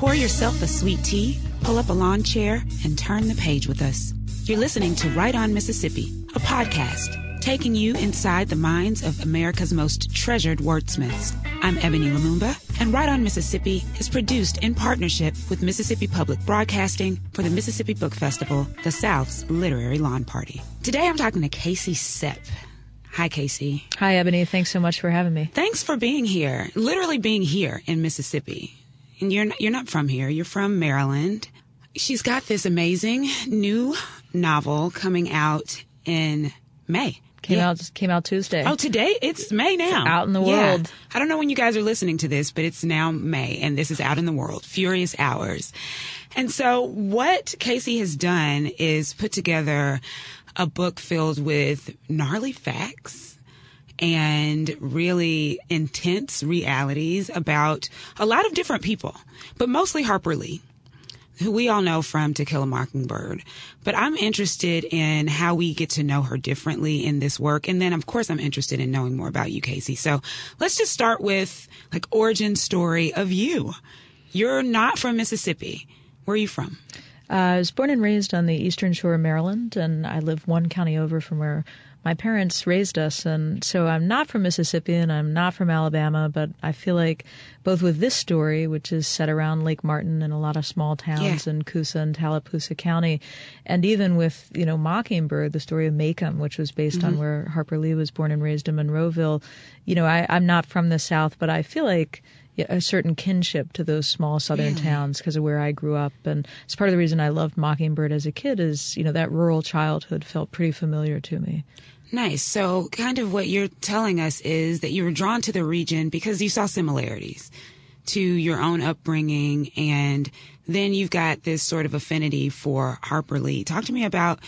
Pour yourself a sweet tea, pull up a lawn chair, and turn the page with us. You're listening to Write on Mississippi, a podcast taking you inside the minds of America's most treasured wordsmiths. I'm Ebony Lumumba, and Write on Mississippi is produced in partnership with Mississippi Public Broadcasting for the Mississippi Book Festival, the South's literary lawn party. Today I'm talking to Casey Cep. Hi, Casey. Hi, Ebony. Thanks so much for having me. Thanks for being here, literally being here in Mississippi. And you're not, you're not from here, you're from Maryland. She's got this amazing new novel coming out in May. Came yeah. out came out Tuesday. Oh, today it's May now. It's out in the world. Yeah. I don't know when you guys are listening to this, but it's now May, and this is out in the world. Furious Hours. And so, what Casey has done is put together a book filled with gnarly facts and really intense realities about a lot of different people, but mostly Harper Lee who we all know from To Kill a Mockingbird. But I'm interested in how we get to know her differently in this work. And then, of course, I'm interested in knowing more about you, Casey. So let's just start with like origin story of you. You're not from Mississippi. Where are you from? Uh, I was born and raised on the eastern shore of Maryland, and I live one county over from where my parents raised us, and so I'm not from Mississippi and I'm not from Alabama, but I feel like both with this story, which is set around Lake Martin and a lot of small towns yeah. in Coosa and Tallapoosa County, and even with you know Mockingbird, the story of Maycomb, which was based mm-hmm. on where Harper Lee was born and raised in Monroeville. You know, I, I'm not from the South, but I feel like a certain kinship to those small southern really? towns because of where I grew up. And it's part of the reason I loved Mockingbird as a kid is, you know, that rural childhood felt pretty familiar to me. Nice. So kind of what you're telling us is that you were drawn to the region because you saw similarities to your own upbringing and then you've got this sort of affinity for Harper Lee. Talk to me about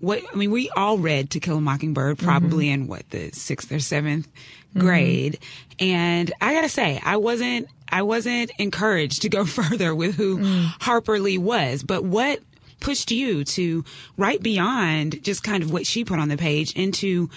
what I mean, we all read To Kill a Mockingbird probably mm-hmm. in what the sixth or 7th mm-hmm. grade, and I gotta say, I wasn't I wasn't encouraged to go further with who mm. Harper Lee was. But what pushed you to write beyond just kind of what she put on the page into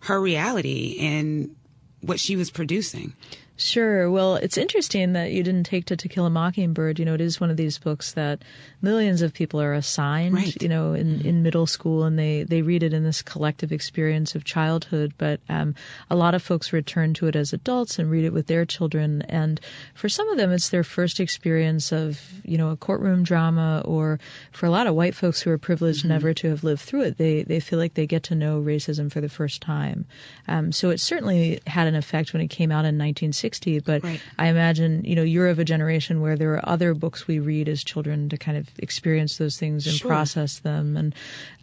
her reality and what she was producing? Sure. Well, it's interesting that you didn't take to To Kill a Mockingbird. You know, it is one of these books that millions of people are assigned, right. you know, in, in middle school and they, they read it in this collective experience of childhood. But um, a lot of folks return to it as adults and read it with their children. And for some of them, it's their first experience of, you know, a courtroom drama or for a lot of white folks who are privileged mm-hmm. never to have lived through it, they, they feel like they get to know racism for the first time. Um, so it certainly had an effect when it came out in 1960 but right. I imagine, you know, you're of a generation where there are other books we read as children to kind of experience those things and sure. process them. And,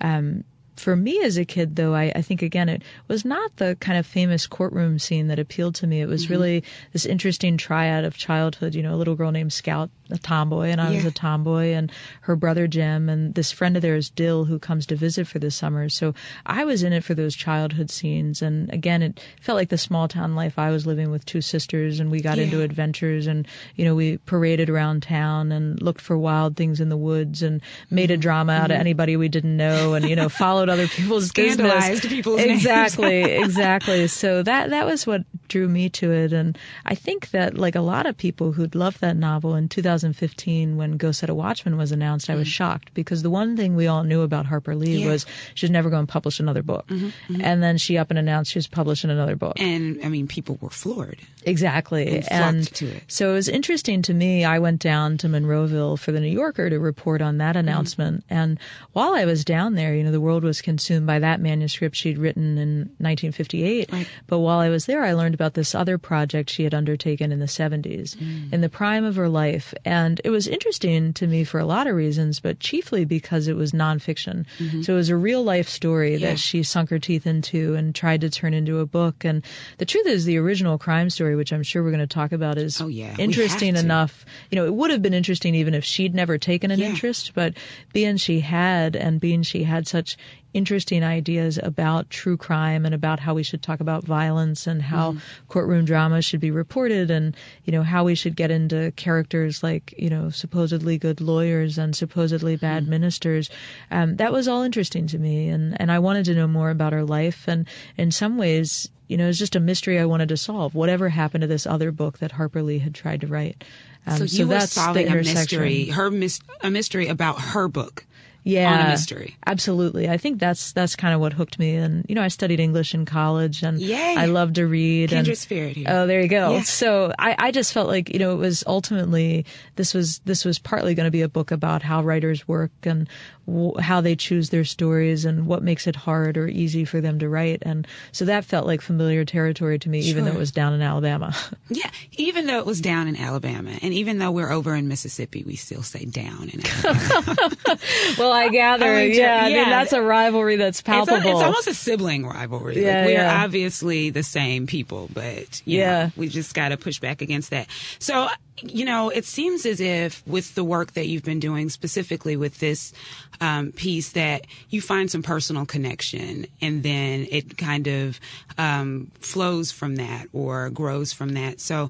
um, for me as a kid, though, I, I, think again it was not the kind of famous courtroom scene that appealed to me. It was mm-hmm. really this interesting triad of childhood. You know, a little girl named Scout, a tomboy, and I yeah. was a tomboy, and her brother Jem, and this friend of theirs, Dill, who comes to visit for the summer. So I was in it for those childhood scenes, and again, it felt like the small town life I was living with two sisters, and we got yeah. into adventures, and you know, we paraded around town and looked for wild things in the woods, and made a drama out mm-hmm. of anybody we didn't know, and you know, followed followed other people's scandalized business. people's exactly, exactly. So that that was what drew me to it, and I think that like a lot of people who'd loved that novel in 2015 when Go Set a Watchman was announced, I was mm-hmm. shocked because the one thing we all knew about Harper Lee yeah. was she's never going to publish another book, mm-hmm, mm-hmm. and then she up and announced she was publishing another book, and I mean people were floored. Exactly, and, and to it. so it was interesting to me. I went down to Monroeville for the New Yorker to report on that mm-hmm. announcement, and while I was down there, you know, the world was consumed by that manuscript she'd written in 1958. Right. But while I was there, I learned about this other project she had undertaken in the 70s, mm. in the prime of her life. And it was interesting to me for a lot of reasons, but chiefly because it was nonfiction. Mm-hmm. So it was a real life story yeah. that she sunk her teeth into and tried to turn into a book. And the truth is, the original crime story, which I'm sure we're going to talk about, is oh, yeah. interesting enough. You know, it would have been interesting even if she'd never taken an yeah. interest, but being she had and being she had such interesting ideas about true crime and about how we should talk about violence and how mm. courtroom drama should be reported and you know how we should get into characters like you know supposedly good lawyers and supposedly bad mm. ministers um, that was all interesting to me and and I wanted to know more about her life and in some ways you know, it was just a mystery I wanted to solve. Whatever happened to this other book that Harper Lee had tried to write? Um, so you were solving a mystery, her mis- a mystery about her book yeah, mystery. Absolutely. I think that's that's kind of what hooked me. And you know, I studied English in college, and Yay. I love to read. Kindred and, spirit here. Oh, there you go. Yeah. So I, I just felt like you know it was ultimately this was this was partly going to be a book about how writers work and w- how they choose their stories and what makes it hard or easy for them to write. And so that felt like familiar territory to me, sure. even though it was down in Alabama. yeah, even though it was down in Alabama, and even though we're over in Mississippi, we still say down in Alabama. well, I gather. Oh, yeah, I mean that's a rivalry that's palpable. It's, a, it's almost a sibling rivalry. Yeah, like, we yeah. are obviously the same people, but yeah, know, we just got to push back against that. So you know, it seems as if with the work that you've been doing, specifically with this um, piece, that you find some personal connection, and then it kind of um, flows from that or grows from that. So.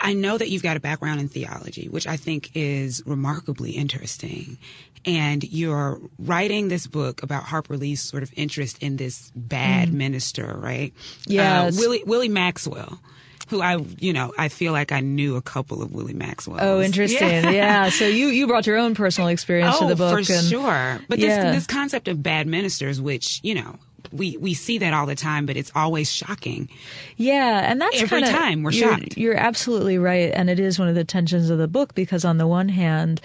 I know that you've got a background in theology, which I think is remarkably interesting. And you're writing this book about Harper Lee's sort of interest in this bad mm. minister, right? Yeah. Uh, Willie, Willie Maxwell who I, you know, I feel like I knew a couple of Willie Maxwell. Oh, interesting. Yeah. yeah. So you you brought your own personal experience oh, to the book. for and, sure. But yeah. this this concept of bad ministers, which you know. We, we see that all the time, but it's always shocking. Yeah, and that's every kinda, time we're you're, shocked. You're absolutely right, and it is one of the tensions of the book because on the one hand,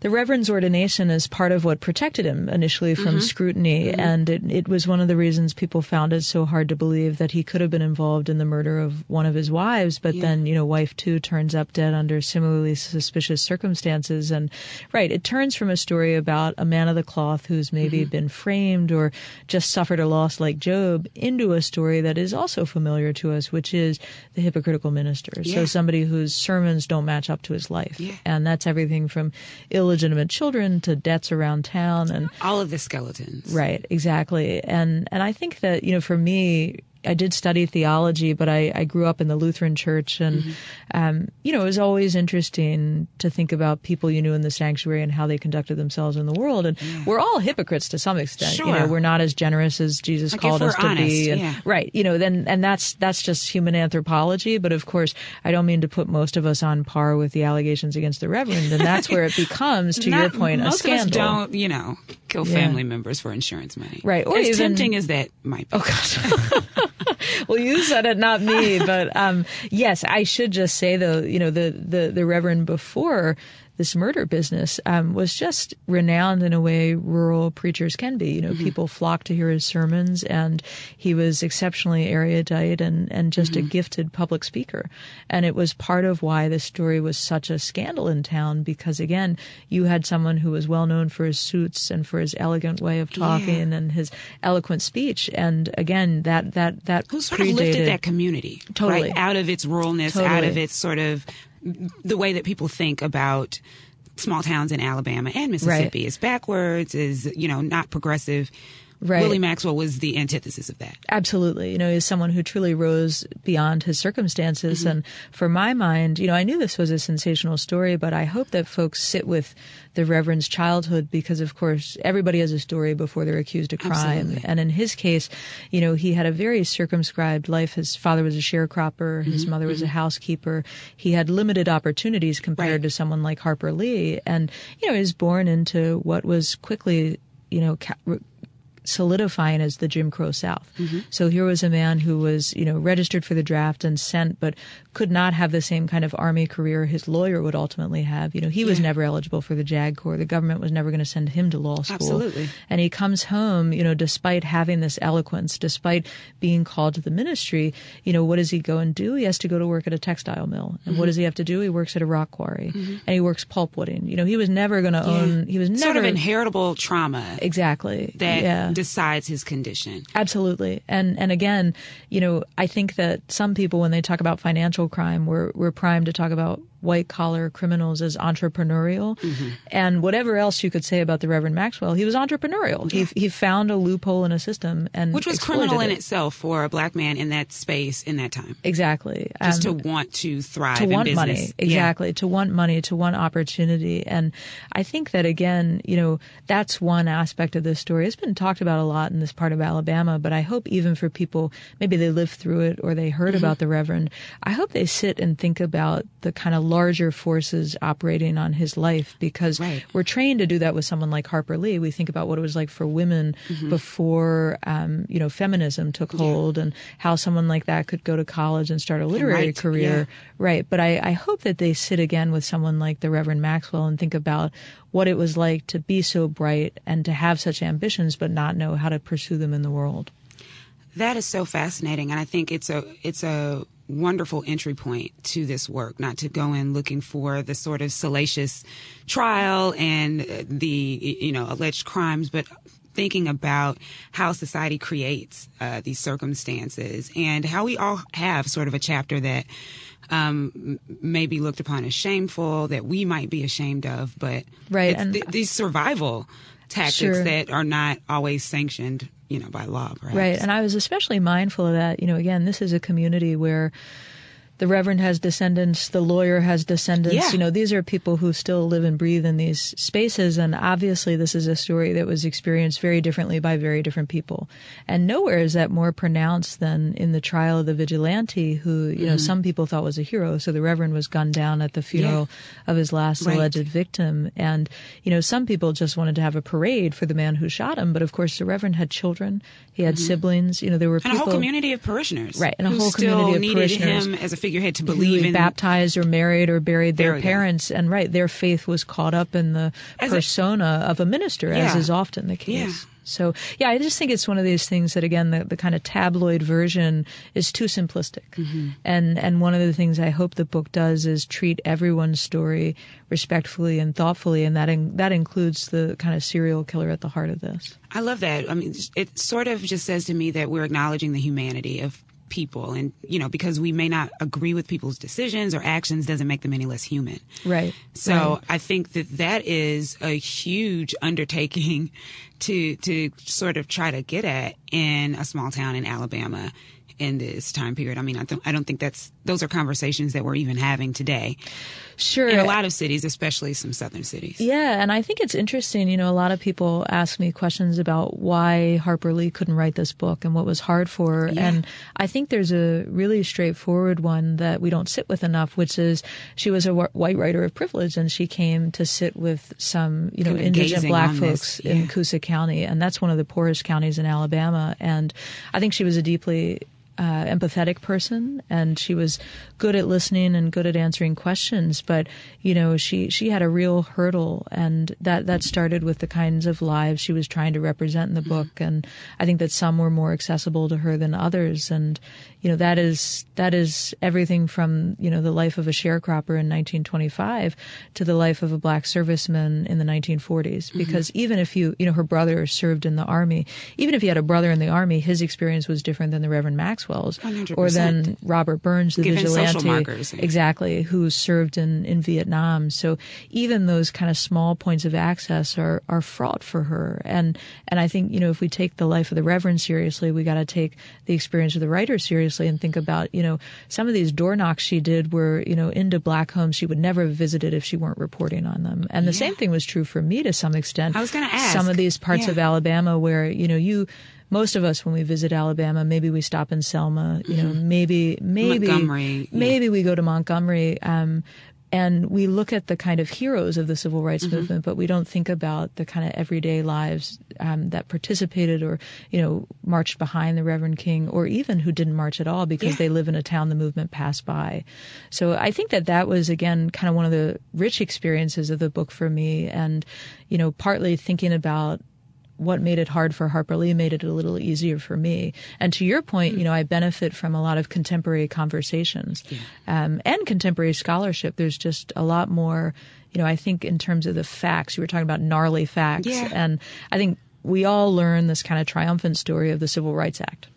the Reverend's ordination is part of what protected him initially from mm-hmm. scrutiny, mm-hmm. and it, it, was one of the reasons people found it so hard to believe that he could have been involved in the murder of one of his wives. But yeah. then, you know, wife two turns up dead under similarly suspicious circumstances, and right, it turns from a story about a man of the cloth who's maybe mm-hmm. been framed or just suffered a loss like Job into a story that is also familiar to us, which is the hypocritical minister. Yeah. So somebody whose sermons don't match up to his life, yeah. and that's everything from ill illegitimate children to debts around town and all of the skeletons. Right, exactly. And and I think that, you know, for me, I did study theology, but I, I grew up in the Lutheran church, and mm-hmm. um, you know it was always interesting to think about people you knew in the sanctuary and how they conducted themselves in the world. And yeah. we're all hypocrites to some extent. Sure. You know, we're not as generous as Jesus like called us to honest, be. And, yeah. Right. You know, then and that's that's just human anthropology. But of course, I don't mean to put most of us on par with the allegations against the Reverend, and that's where it becomes, to not, your point, a scandal. Don't, you know, kill Yeah. family members for insurance money. Right, or as even- tempting as that might be. Oh God. well, you said it, not me. But um, yes, I should just say though, you know, the the the Reverend before this murder business um, was just renowned in a way rural preachers can be. You know, people flocked to hear his sermons, and he was exceptionally erudite and and just a gifted public speaker. And it was part of why this story was such a scandal in town because again, you had someone who was well known for his suits and for his elegant way of talking and his eloquent speech. And again, that that that Who sort predated of lifted that community Totally. right, out of its ruralness, out of its sort of the way that people think about small towns in Alabama and Mississippi. Is backwards, is you know not progressive. Right. Willie Maxwell was the antithesis of that. Absolutely. You know, he's someone who truly rose beyond his circumstances. Mm-hmm. And for my mind, you know, I knew this was a sensational story, but I hope that folks sit with the Reverend's childhood because, of course, everybody has a story before they're accused of crime. Absolutely. And in his case, you know, he had a very circumscribed life. His father was a sharecropper, his mm-hmm. mother was a mm-hmm. housekeeper. He had limited opportunities compared Right. to someone like Harper Lee. And, you know, he was born into what was quickly, you know, ca- solidifying as the Jim Crow South. Mm-hmm. So here was a man who was, you know, registered for the draft and sent, but could not have the same kind of army career his lawyer would ultimately have. You know, he was Yeah. never eligible for the JAG Corps. The government was never going to send him to law school. Absolutely. And he comes home, you know, despite having this eloquence, despite being called to the ministry, you know, what does he go and do? He has to go to work at a textile mill. And what does he have to do? He works at a rock quarry mm-hmm. and he works pulpwooding. You know, he was never going to own, he was never sort of inheritable trauma exactly that yeah. Decides his condition. Absolutely. And and again, you know, I think that some people when they talk about financial crime, we're we're primed to talk about white collar criminals as entrepreneurial. Mm-hmm. And whatever else you could say about the Reverend Maxwell, he was entrepreneurial. Yeah. He, he found a loophole in a system and Which was criminal in it. itself for a black man in that space in that time. Exactly. Just Um, to want to thrive to in want business. money Yeah. exactly to want money to want opportunity and i think that again you know that's one aspect of this story it's been talked about a lot in this part of alabama but i hope even for people maybe they lived through it or they heard Mm-hmm. about the reverend i hope they sit and think about the kind of larger forces operating on his life because Right. we're trained to do that with someone like harper lee we think about what it was like for women Mm-hmm. before um, you know feminism took hold and how someone like that could go to college and start a literary write, career yeah. Right. But I, I hope that they sit again with someone like the Reverend Maxwell and think about what it was like to be so bright and to have such ambitions but not know how to pursue them in the world. That is so fascinating, and I think it's a it's a wonderful entry point to this work. Not to go in looking for the sort of salacious trial and the you know alleged crimes, but thinking about how society creates uh, these circumstances and how we all have sort of a chapter that um, may be looked upon as shameful, that we might be ashamed of, but Right, it's and- th- these survival tactics Sure. that are not always sanctioned, you know, by law. Perhaps. Right. And I was especially mindful of that. You know, again, this is a community where the Reverend has descendants, the lawyer has descendants. Yeah. You know, these are people who still live and breathe in these spaces. And obviously, this is a story that was experienced very differently by very different people. And nowhere is that more pronounced than in the trial of the vigilante, who, you Mm-hmm. know, some people thought was a hero. So the Reverend was gunned down at the funeral of his last Right. alleged victim. And, you know, some people just wanted to have a parade for the man who shot him. But of course, the Reverend had children, he had siblings. You know, there were Mm-hmm. and people. a whole community of parishioners, Right, and a who who still community of needed parishioners him as a figurehead to believe in. baptized or married or buried their we go. parents, and right, their faith was caught up in the As a- persona of a minister, Yeah. as is often the case. Yeah. So, yeah, I just think it's one of these things that, again, the, the kind of tabloid version is too simplistic. Mm-hmm. And and one of the things I hope the book does is treat everyone's story respectfully and thoughtfully, and that in, that includes the kind of serial killer at the heart of this. I love that. I mean, it sort of just says to me that we're acknowledging the humanity of people, and you know, because we may not agree with people's decisions or actions, doesn't make them any less human. Right. So Right. I think that that is a huge undertaking to to sort of try to get at in a small town in Alabama in this time period. I mean, I, don't I don't think that's those are conversations that we're even having today Sure. in a lot of cities, especially some southern cities. Yeah, and I think it's interesting. You know, a lot of people ask me questions about why Harper Lee couldn't write this book and what was hard for her. Yeah. And I think there's a really straightforward one that we don't sit with enough, which is she was a wh- white writer of privilege and she came to sit with some, you know, Kind of indigent black folks yeah. in Coosa County. And that's one of the poorest counties in Alabama. And I think she was a deeply uh, empathetic person, and she was good at listening and good at answering questions. But you know, she she had a real hurdle, and that that started with the kinds of lives she was trying to represent in the book. And I think that some were more accessible to her than others. And you know, that is that is everything from you know the life of a sharecropper in 1925 to the life of a black serviceman in the 1940s. Because even if you you know her brother served in the army, even if he had a brother in the army, his experience was different than the Reverend Maxwell's, 100%. or than Robert Burns, the Given vigilante, markers, yeah. exactly, who served in in Vietnam. So even those kind of small points of access are are fraught for her. And and I think you know if we take the life of the Reverend seriously, we got to take the experience of the writer seriously and think about you know some of these door knocks she did were you know into black homes she would never have visited if she weren't reporting on them. And the Yeah. same thing was true for me to some extent. I was gonna ask. some of these parts Yeah. of Alabama where you know you. Most of us, when we visit Alabama, maybe we stop in Selma. You know, maybe maybe Mm-hmm. Montgomery, yeah. maybe we go to Montgomery. Um, and we look at the kind of heroes of the civil rights Mm-hmm. movement, but we don't think about the kind of everyday lives um, that participated or, you know, marched behind the Reverend King, or even who didn't march at all because Yeah. they live in a town the movement passed by. So I think that that was again kind of one of the rich experiences of the book for me, and you know, partly thinking about what made it hard for Harper Lee made it a little easier for me. And to your point, you know, I benefit from a lot of contemporary conversations um, and contemporary scholarship. There's just a lot more, you know, I think in terms of the facts, you were talking about gnarly facts. Yeah. And I think we all learn this kind of triumphant story of the Civil Rights Act.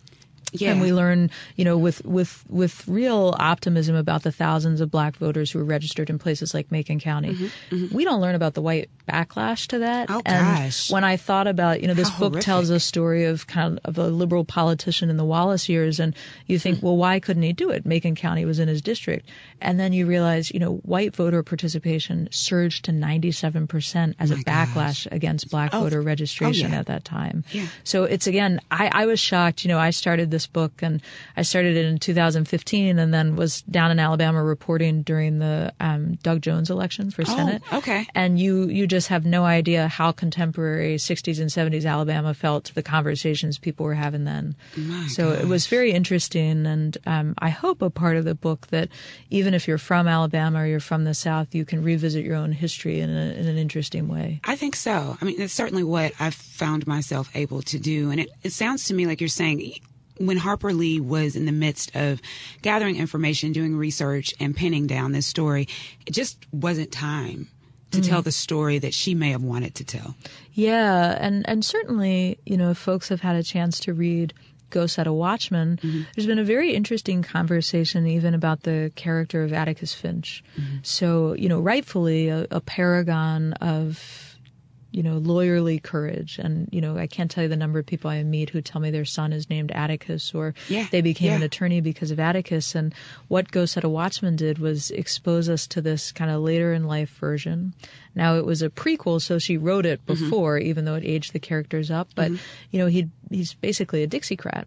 Yeah. And we learn, you know, with, with, with real optimism about the thousands of black voters who were registered in places like Macon County. We don't learn about the white backlash to that. Mm-hmm, Oh, and gosh. when I thought about, you know, this How book tells a story of kind of a liberal politician in the Wallace years, and you think, Mm-hmm. well, why couldn't he do it? Macon County was in his district. And then you realize, you know, white voter participation surged to 97% as a My gosh. backlash against black Oh, voter registration oh, yeah. at that time. Yeah. So it's again, I, I was shocked. You know, I started this book and I started it in 2015 and then was down in Alabama reporting during the um, Doug Jones election for Senate. Oh, okay. And you, you just have no idea how contemporary 60s and 70s Alabama felt to the conversations people were having then. My so it was very interesting. And um, I hope a part of the book that even if you're from Alabama or you're from the South, you can revisit your own history in, a, in an interesting way. I think so. I mean, that's certainly what I've found myself able to do. And it, it sounds to me like you're saying when Harper Lee was in the midst of gathering information, doing research, and pinning down this story, it just wasn't time to tell mm-hmm. the story that she may have wanted to tell. Yeah, and and certainly, you know, if folks have had a chance to read Go Set a Watchman, mm-hmm. there's been a very interesting conversation even about the character of Atticus Finch. Mm-hmm. So, you know, rightfully a, a paragon of you know, lawyerly courage. And, you know, I can't tell you the number of people I meet who tell me their son is named Atticus or Yeah, they became an attorney because of Atticus. And what Go Set a Watchman did was expose us to this kind of later in life version. Now it was a prequel, so she wrote it Mm-hmm. before, even though it aged the characters up. But, you know, he he's basically a Dixiecrat.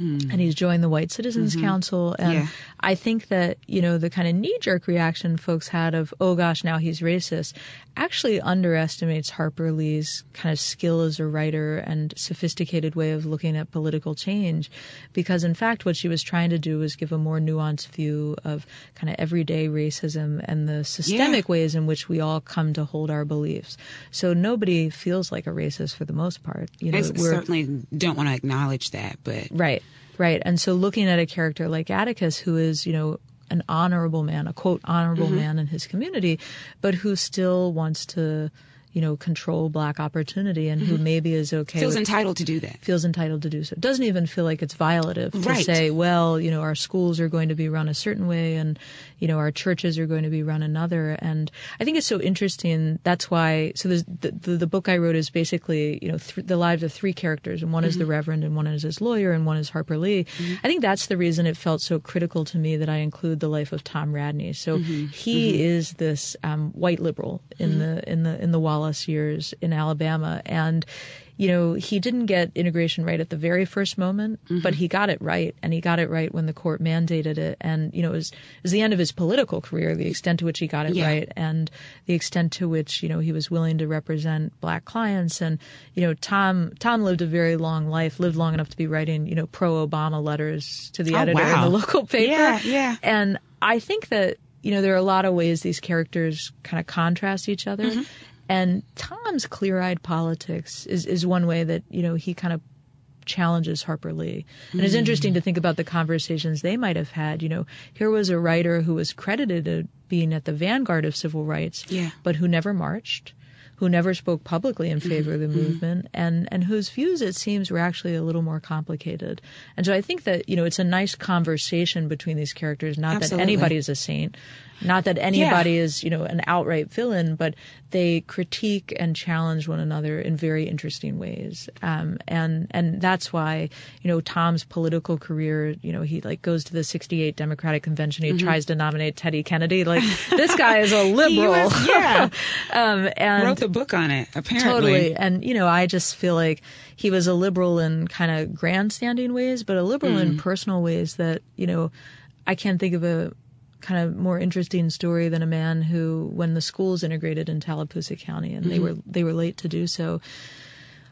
And he's joined the White Citizens Council. And Hmm. Yeah. I think that, you know, the kind of knee jerk reaction folks had of, oh gosh, now he's racist, actually underestimates Harper Lee's kind of skill as a writer and sophisticated way of looking at political change. Because in fact, what she was trying to do was give a more nuanced view of kind of everyday racism and the systemic ways in which we all come to hold our beliefs. So nobody feels like a racist for the most part. You know, we're- certainly don't want to acknowledge that, but Right, right. And so looking at a character like Atticus, who is, you know, an honorable man, a quote, honorable Mm-hmm. man in his community, but who still wants to, you know, control black opportunity and who mm-hmm. maybe is okay Mm-hmm. feels with entitled to do that. feels entitled to do so. Doesn't even feel like it's violative to Right. say, well, you know, our schools are going to be run a certain way and, you know, our churches are going to be run another. And I think it's so interesting. That's why, so there's, the, the, the book I wrote is basically, you know, th- the lives of three characters and one is the mm-hmm. Reverend and one is his lawyer and one is Harper Lee. Mm-hmm. I think that's the reason it felt so critical to me that I include the life of Tom Radney. So he is this um, white liberal in the, in the, in the Wallace years in Alabama. And, you know, he didn't get integration right at the very first moment, but he got it right, and he got it right when the court mandated it. And you know, it was, it was the end of his political career, the extent to which he got it Yeah. right, and the extent to which you know he was willing to represent black clients. And you know, Tom Tom lived a very long life, lived long enough to be writing you know pro Obama letters to the Oh, editor in the local paper. Yeah, yeah. And I think that, you know, there are a lot of ways these characters kind of contrast each other. Mm-hmm. And Tom's clear eyed politics is, is one way that, you know, he kind of challenges Harper Lee. And it's hmm. interesting to think about the conversations they might have had. You know, here was a writer who was credited as being at the vanguard of civil rights, Yeah. but who never marched. Who never spoke publicly in mm-hmm. favor of the mm-hmm. movement, and and whose views it seems were actually a little more complicated. And so I think that you know it's a nice conversation between these characters. Not that anybody is a saint, not that anybody is you know an outright villain, but they critique and challenge one another in very interesting ways. Um, and and that's why you know Tom's political career. You know he like goes to the '68 Democratic Convention. He tries to nominate Teddy Kennedy. Like this guy is a liberal. was- yeah, um, and wrote the book on it. Apparently, Totally. And, you know, I just feel like he was a liberal in kind of grandstanding ways, but a liberal in personal ways that, you know, I can't think of a kind of more interesting story than a man who, when the schools integrated in Tallapoosa County and they mm-hmm. were, they were late to do so,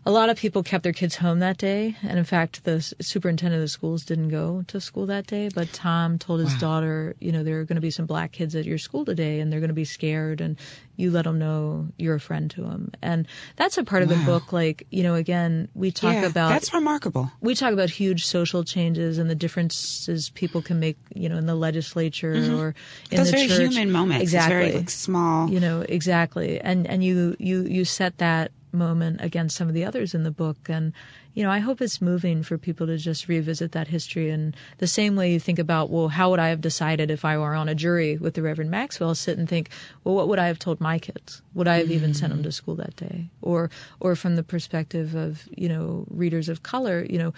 a lot of people kept their kids home that day. And in fact, the superintendent of the schools didn't go to school that day. But Tom told his Wow. daughter, you know, there are going to be some black kids at your school today and they're going to be scared. And you let them know you're a friend to them. And that's a part of the book. Like, you know, again, we talk yeah, about that's remarkable. we talk about huge social changes and the differences people can make, you know, in the legislature mm-hmm. or in Those the very church. human moments. Exactly It's very like, small. you know exactly and and you you you set that moment against some of the others in the book. And, you know, I hope it's moving for people to just revisit that history. And the same way you think about, well, how would I have decided if I were on a jury with the Reverend Maxwell? Sit and think, well, what would I have told my kids? Would I have mm-hmm. even sent them to school that day? Or, or from the perspective of, you know, readers of color, you know,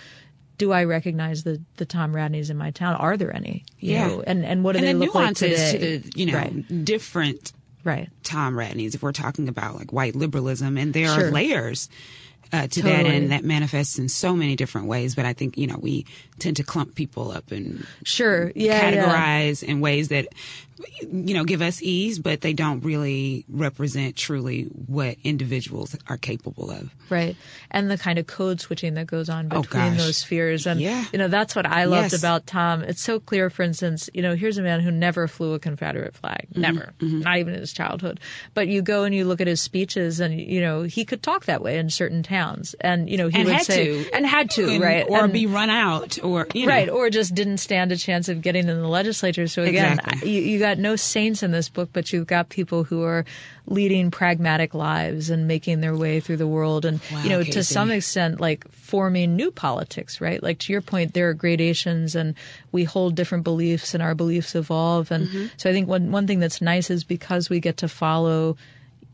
do I recognize the the Tom Radneys in my town? Are there any? You yeah. Know, and and what do and they the look like today? To the, you know, right. different right Tom Radneys. If we're talking about like white liberalism, and there sure. are layers uh, to totally. that end that manifests in so many different ways. But I think you know we tend to clump people up and sure, yeah, categorize yeah. in ways that you know give us ease, but they don't really represent truly what individuals are capable of. Right, and the kind of code switching that goes on oh, between oh, those spheres, and yeah. you know that's what I loved yes. about Tom. It's so clear, for instance, you know, here's a man who never flew a Confederate flag, mm-hmm. never, mm-hmm. not even in his childhood. But you go and you look at his speeches, and you know he could talk that way in certain towns, and you know he and would had say to. and had to, and, right, or and, be run out, or you know. right, or just didn't stand a chance of getting in the legislature. So again, exactly. you, you got no saints in this book, but you've got people who are leading pragmatic lives and making their way through the world, and wow, you know, Casey. to some extent, like forming new politics, right? Like to your point, there are gradations, and we hold different beliefs, and our beliefs evolve. And mm-hmm. so I think one one thing that's nice is because we get to follow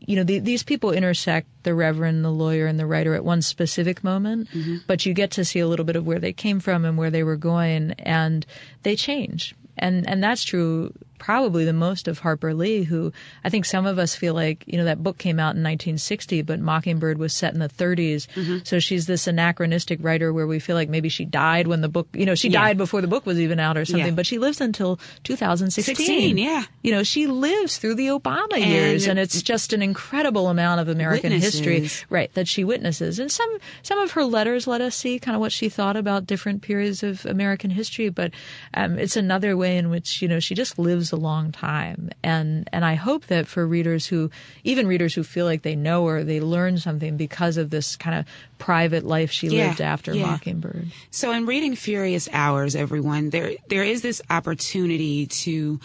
you know, the, these people intersect the reverend, the lawyer, and the writer at one specific moment, mm-hmm. but you get to see a little bit of where they came from and where they were going, and they change. And and that's true probably the most of Harper Lee, who I think some of us feel like, you know, that book came out in 1960, but Mockingbird was set in the 30s. Mm-hmm. So she's this anachronistic writer where we feel like maybe she died when the book, you know, she yeah. died before the book was even out or something, yeah. but she lives until 2016. 16, yeah. You know, she lives through the Obama and years, and it's just an incredible amount of American witnesses. history, right, that she witnesses. And some, some of her letters let us see kind of what she thought about different periods of American history, but um, it's another way in which, you know, she just lives a long time. And and I hope that for readers who even readers who feel like they know her, they learn something because of this kind of private life she yeah, lived after yeah. Mockingbird. So in reading Furious Hours, everyone, there there is this opportunity to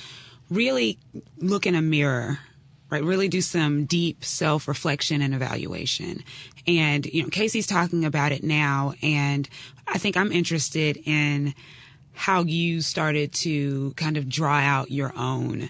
really look in a mirror right? Really do some deep self reflection and evaluation. And, you know, Casey's talking about it now. And I think I'm interested in how you started to kind of draw out your own,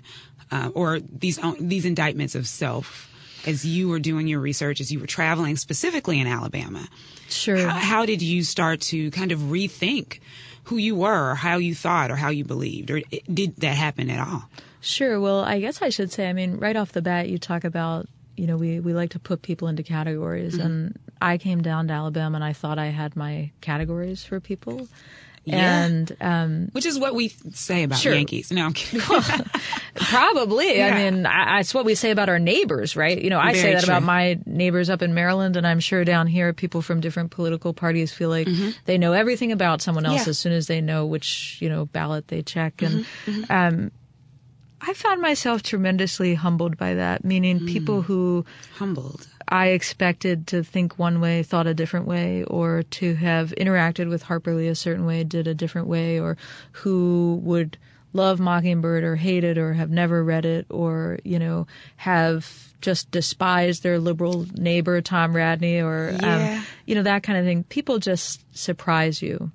uh, or these, these indictments of self as you were doing your research, as you were traveling specifically in Alabama. Sure. How, how did you start to kind of rethink who you were or how you thought or how you believed? Or did that happen at all? Sure. Well, I guess I should say, I mean, right off the bat, you talk about, you know, we, we like to put people into categories. Mm-hmm. And I came down to Alabama and I thought I had my categories for people. Yeah. And um, which is what we say about sure. Yankees. No, I'm kidding. probably. Yeah. I mean, I, it's what we say about our neighbors, right? You know, I Very say that true. about my neighbors up in Maryland, and I'm sure down here, people from different political parties feel like mm-hmm. they know everything about someone else Yeah. as soon as they know which you know ballot they check. And Mm-hmm. um, I found myself tremendously humbled by that. Meaning, Mm. people who Humbled. I expected to think one way, thought a different way, or to have interacted with Harper Lee a certain way, did a different way, or who would love Mockingbird or hate it or have never read it or, you know, have just despised their liberal neighbor, Tom Radney, or, Yeah. um, you know, that kind of thing. People just surprise you.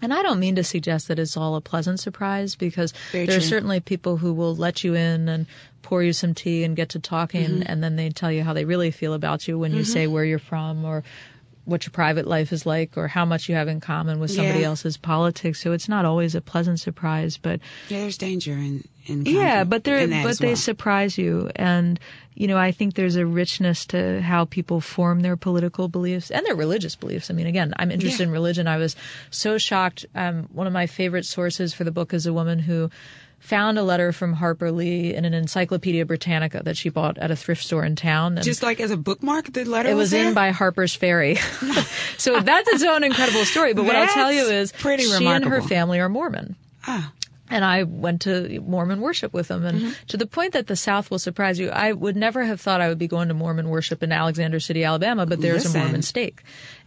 And I don't mean to suggest that it's all a pleasant surprise because Very there are certainly people who will let you in and pour you some tea and get to talking Mm-hmm. and then they tell you how they really feel about you when you say where you're from or what your private life is like or how much you have in common with somebody Yeah. else's politics. So it's not always a pleasant surprise, but Yeah, there's danger in, in yeah, but they're but as they surprise you, and you know I think there's a richness to how people form their political beliefs and their religious beliefs. I mean, again, I'm interested Yeah. in religion. I was so shocked. Um, one of my favorite sources for the book is a woman who found a letter from Harper Lee in an Encyclopedia Britannica that she bought at a thrift store in town. And Just like as a bookmark, the letter it was there? in by Harper's Ferry. so that's its own incredible story. But what I'll tell you is pretty she and her family are Mormon. Ah, and I went to Mormon worship with them. And Mm-hmm. to the point that the South will surprise you, I would never have thought I would be going to Mormon worship in Alexander City, Alabama, but there's Listen. a Mormon stake.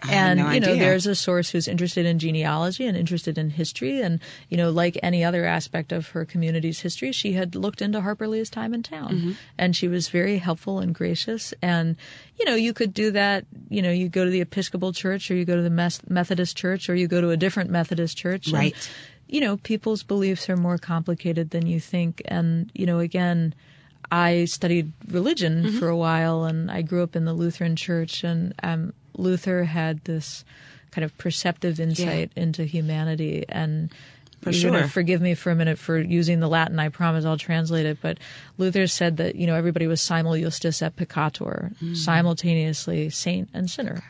And, no you know, idea. there's a source who's interested in genealogy and interested in history. And, you know, like any other aspect of her community's history, she had looked into Harper Lee's time in town. Mm-hmm. And she was very helpful and gracious. And, you know, you could do that. You know, you go to the Episcopal Church or you go to the Methodist Church or you go to a different Methodist church. and, Right. You know, people's beliefs are more complicated than you think. And, you know, again, I studied religion Mm-hmm. for a while and I grew up in the Lutheran church and um, Luther had this kind of perceptive insight into humanity and For you're gonna forgive me for a minute for using the Latin. I promise I'll translate it. But Luther said that you know everybody was simul justus et peccator, Mm. simultaneously saint and sinner.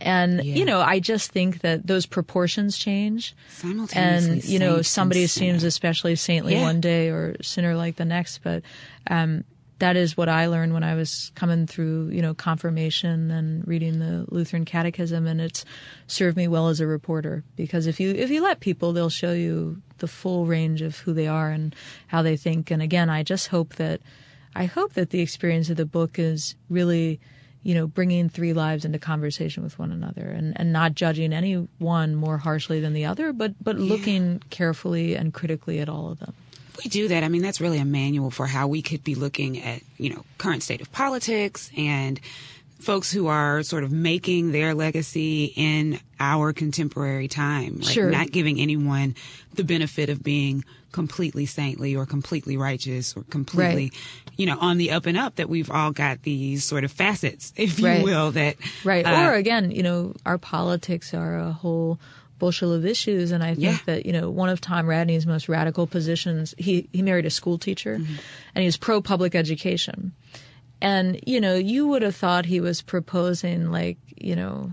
And Yeah. you know, I just think that those proportions change Simultaneously and you know somebody seems sinner. especially saintly Yeah. one day or sinner like the next but um that is what I learned when I was coming through, you know, confirmation and reading the Lutheran Catechism, and it's served me well as a reporter. Because if you if you let people, they'll show you the full range of who they are and how they think. And again, I just hope that I hope that the experience of the book is really, you know, bringing three lives into conversation with one another and, and not judging any one more harshly than the other, but but looking carefully and critically at all of them. we do that, I mean, that's really a manual for how we could be looking at, you know, current state of politics and folks who are sort of making their legacy in our contemporary time. Like Sure. not giving anyone the benefit of being completely saintly or completely righteous or completely, you know, on the up and up that we've all got these sort of facets, if you Right. will, that Right. uh, or again, you know, our politics are a whole bushel of issues. And I think Yeah. that, you know, one of Tom Radney's most radical positions, he, he married a school teacher Mm-hmm. and he was pro public education. And, you know, you would have thought he was proposing like, you know,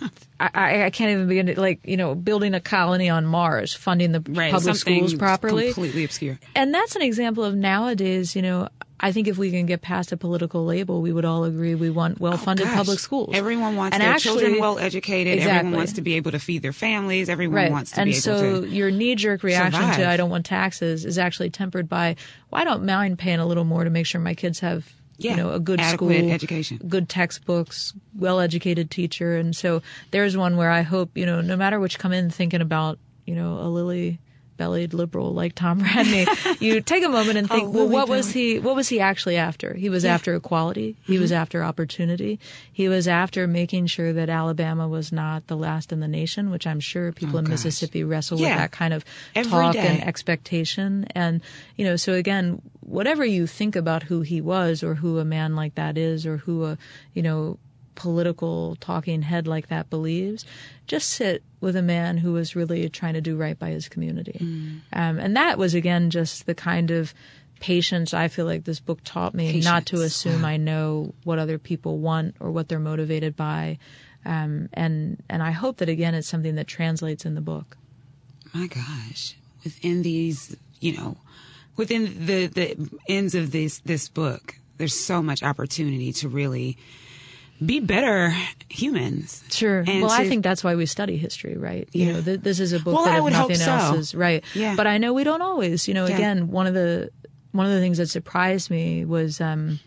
I, I, can't even begin to like, you know, building a colony on Mars, funding the right, public schools properly completely obscure. and that's an example of nowadays, you know, I think if we can get past a political label, we would all agree we want oh, well-funded Oh, public schools. Everyone wants And their actually- children well educated. Exactly. Everyone wants to be able to feed their families. Everyone right. wants to and be able so to. your knee-jerk reaction survive. to "I don't want taxes" is actually tempered by, "Well, I don't mind paying a little more to make sure my kids have." Yeah, you know, a good school, education. good textbooks, well-educated teacher, and so there's one where I hope you know, no matter which come in thinking about, you know, a lily bellied liberal like Tom Radney, you take a moment and think, well, what was he? What was he actually after? He was after equality. He was Mm-hmm. after opportunity. He was after making sure that Alabama was not the last in the nation, which I'm sure people in Oh, gosh. Mississippi wrestle Yeah. with that kind of Every talk day. and expectation. And you know, so again, whatever you think about who he was, or who a man like that is, or who a you know political talking head like that believes, just sit with a man who was really trying to do right by his community. Mm. Um, and that was, again, just the kind of patience I feel like this book taught me not to assume. I know what other people want or what they're motivated by. Um, and, and I hope that, again, it's something that translates in the book. my gosh, within these, you know, within the the ends of this this book, there's so much opportunity to really be better humans. Sure. And well, I think that's why we study history, right? You know, th- this is a book Well, that I if nothing so. else is right. Yeah. But I know we don't always. You know, Yeah. again, one of the one of the things that surprised me was um,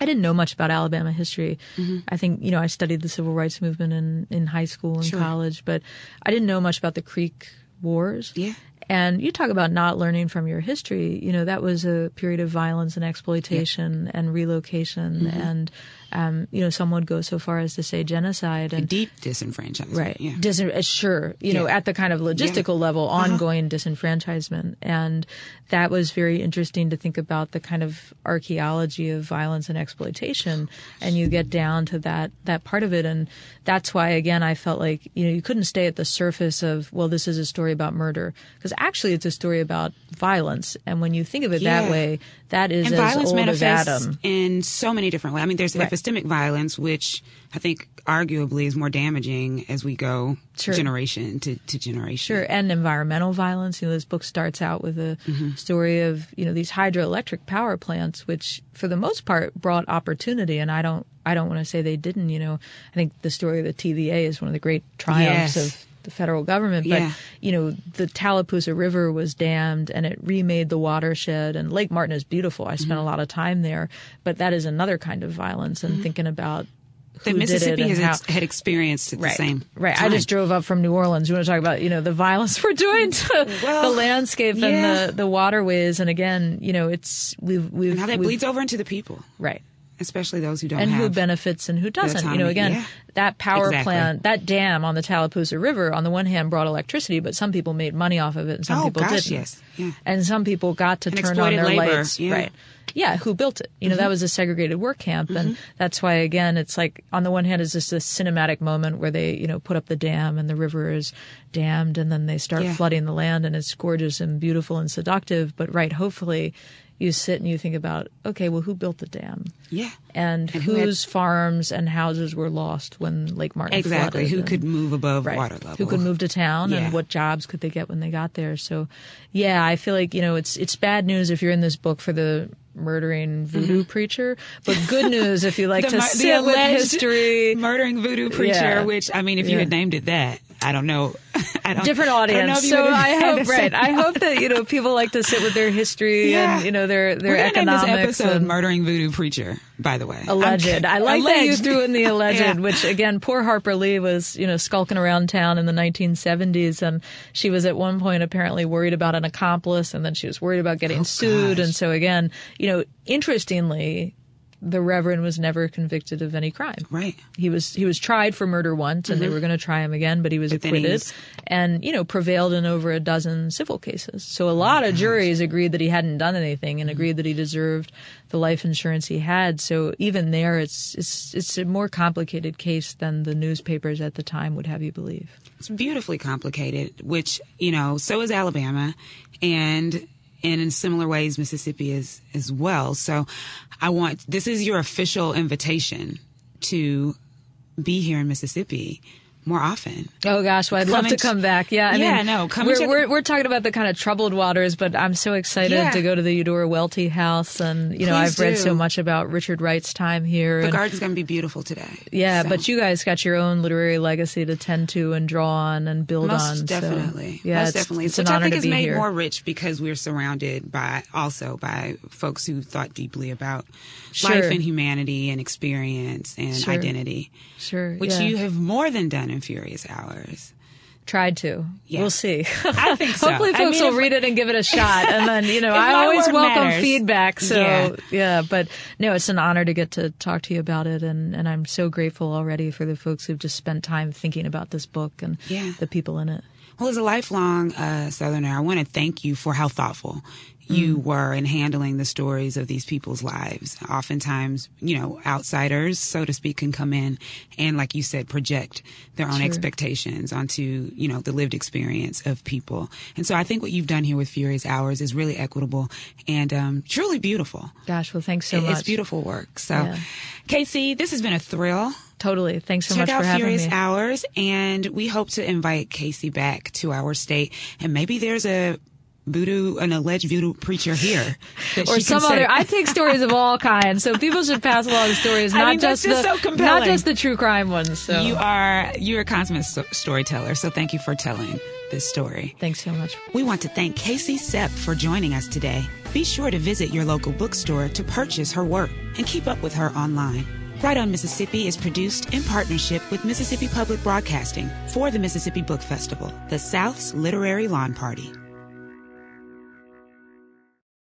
I didn't know much about Alabama history. Mm-hmm. I think you know I studied the civil rights movement in in high school and Sure. college, but I didn't know much about the Creek Wars. Yeah. And you talk about not learning from your history. You know, that was a period of violence and exploitation and relocation. Mm-hmm. And, um, you know, some would go so far as to say genocide. And Deep disenfranchisement. Right. Yeah. Dis- uh, sure. You know, at the kind of logistical level, ongoing disenfranchisement. And that was very interesting to think about the kind of archaeology of violence and exploitation. And you get down to that, that part of it. And that's why, again, I felt like, you know, you couldn't stay at the surface of, well, this is a story about murder. Because actually it's a story about violence. And when you think of it Yeah. that way, that is and violence manifests in so many different ways. I mean, there's Right. epistemic violence, which I think arguably is more damaging as we go Sure. generation to, to generation. Sure, and environmental violence. You know, this book starts out with a Mm-hmm. story of you know these hydroelectric power plants, which for the most part brought opportunity. And I don't, I don't want to say they didn't. You know, I think the story of the TVA is one of the great triumphs Yes. of the federal government. But Yeah. you know, the Tallapoosa River was dammed, and it remade the watershed. And Lake Martin is beautiful. I Mm-hmm. spent a lot of time there, but that is another kind of violence. And thinking about that who did it Mississippi has ex- had experienced at right, the same right. I just drove up from New Orleans. You want to talk about you know the violence we're doing to Well, the landscape yeah. and the the waterways. And again, you know, it's we've we've and how that we've- bleeds over into the people, right especially those who don't and who benefits and who doesn't. You know, again, yeah. that power Exactly. plant, that dam on the Tallapoosa River, on the one hand, brought electricity, but some people made money off of it, and some Oh, people gosh, didn't. yes. Yeah. And some people got to And turn on their labor, lights. yeah. Right. Yeah, who built it? You know, Mm-hmm. that was a segregated work camp, and that's why again, it's like on the one hand, it's just this cinematic moment where they, you know, put up the dam and the river is dammed, and then they start flooding the land, and it's gorgeous and beautiful and seductive. But right, hopefully, you sit and you think about, okay, well, who built the dam? yeah, and, And who had- whose farms and houses were lost when Lake Martin exactly. flooded Who and- could move above right, water level? Who could move to town Yeah. and what jobs could they get when they got there? So, yeah, I feel like you know it's it's bad news if you're in this book for the murdering voodoo preacher, but good news if you like Mm-hmm. To mur- the sit with history. murdering voodoo preacher. Yeah. Which I mean, if you Yeah. had named it that, I don't know. I don't, Different I audience, if so I hope right. I hope that you know people like to sit with their history Yeah. and you know their their We're name economics. this episode and- "Murdering Voodoo Preacher." By the way, Alleged. I like that you threw in the alleged, Yeah. which again, poor Harper Lee was, you know, skulking around town in the 1970s, and she was at one point apparently worried about an accomplice, and then she was worried about getting Oh, sued, gosh. and so again, you know, interestingly, the Reverend was never convicted of any crime. Right. He was he was tried for murder once, and they were going to try him again, but he was Mm-hmm. But acquitted, and you know prevailed in over a dozen civil cases. So a lot of juries agreed that he hadn't done anything and agreed that he deserved the life insurance he had. So even there, it's it's it's a more complicated case than the newspapers at the time would have you believe. It's beautifully complicated, which, you know, so is Alabama and and in similar ways Mississippi is as well. So I want this is your official invitation to be here in Mississippi more often. Oh gosh, well, I'd love to come back. Yeah, I Yeah, mean, no, come we're, we're we're talking about the kind of troubled waters, but I'm so excited Yeah. to go to the Eudora Welty House, and you know, I've read so much about Richard Wright's time here. The and- garden's going to be beautiful today. Yeah, So, but you guys got your own literary legacy to tend to and draw on and build most on. so, definitely, yeah, most it's, definitely, it's which an I think to is be made here. more rich because we're surrounded by also by folks who thought deeply about Sure. life and humanity and experience and Sure. identity, sure, which yeah. you have more than done in Furious Hours. tried to. Yeah. We'll see. I think so. Hopefully, I folks mean, will read it and give it a shot, and then you know, I always welcome matters. feedback. So Yeah. yeah. but no, it's an honor to get to talk to you about it, and and I'm so grateful already for the folks who've just spent time thinking about this book and Yeah. the people in it. Well, as a lifelong uh, Southerner, I want to thank you for how thoughtful you were in handling the stories of these people's lives. Oftentimes, you know, outsiders, so to speak, can come in and, like you said, project their own Sure. expectations onto, you know, the lived experience of people. And so I think what you've done here with Furious Hours is really equitable and um, truly beautiful. Gosh, well, thanks so much. It's beautiful work. So, Yeah. Casey, this has been a thrill. Totally. Thanks so Check much for having me. Check out Furious. Hours, and we hope to invite Casey back to our state. And maybe there's a voodoo, an alleged voodoo preacher here, or some other. I take stories of all kinds, so people should pass along stories, I not mean, just just the so not just the true crime ones. So you are you're a consummate sto- storyteller. So thank you for telling this story. thanks so much. We want to thank Casey Cep for joining us today. Be sure to visit your local bookstore to purchase her work and keep up with her online. Write on Mississippi is produced in partnership with Mississippi Public Broadcasting for the Mississippi Book Festival, the South's literary lawn party.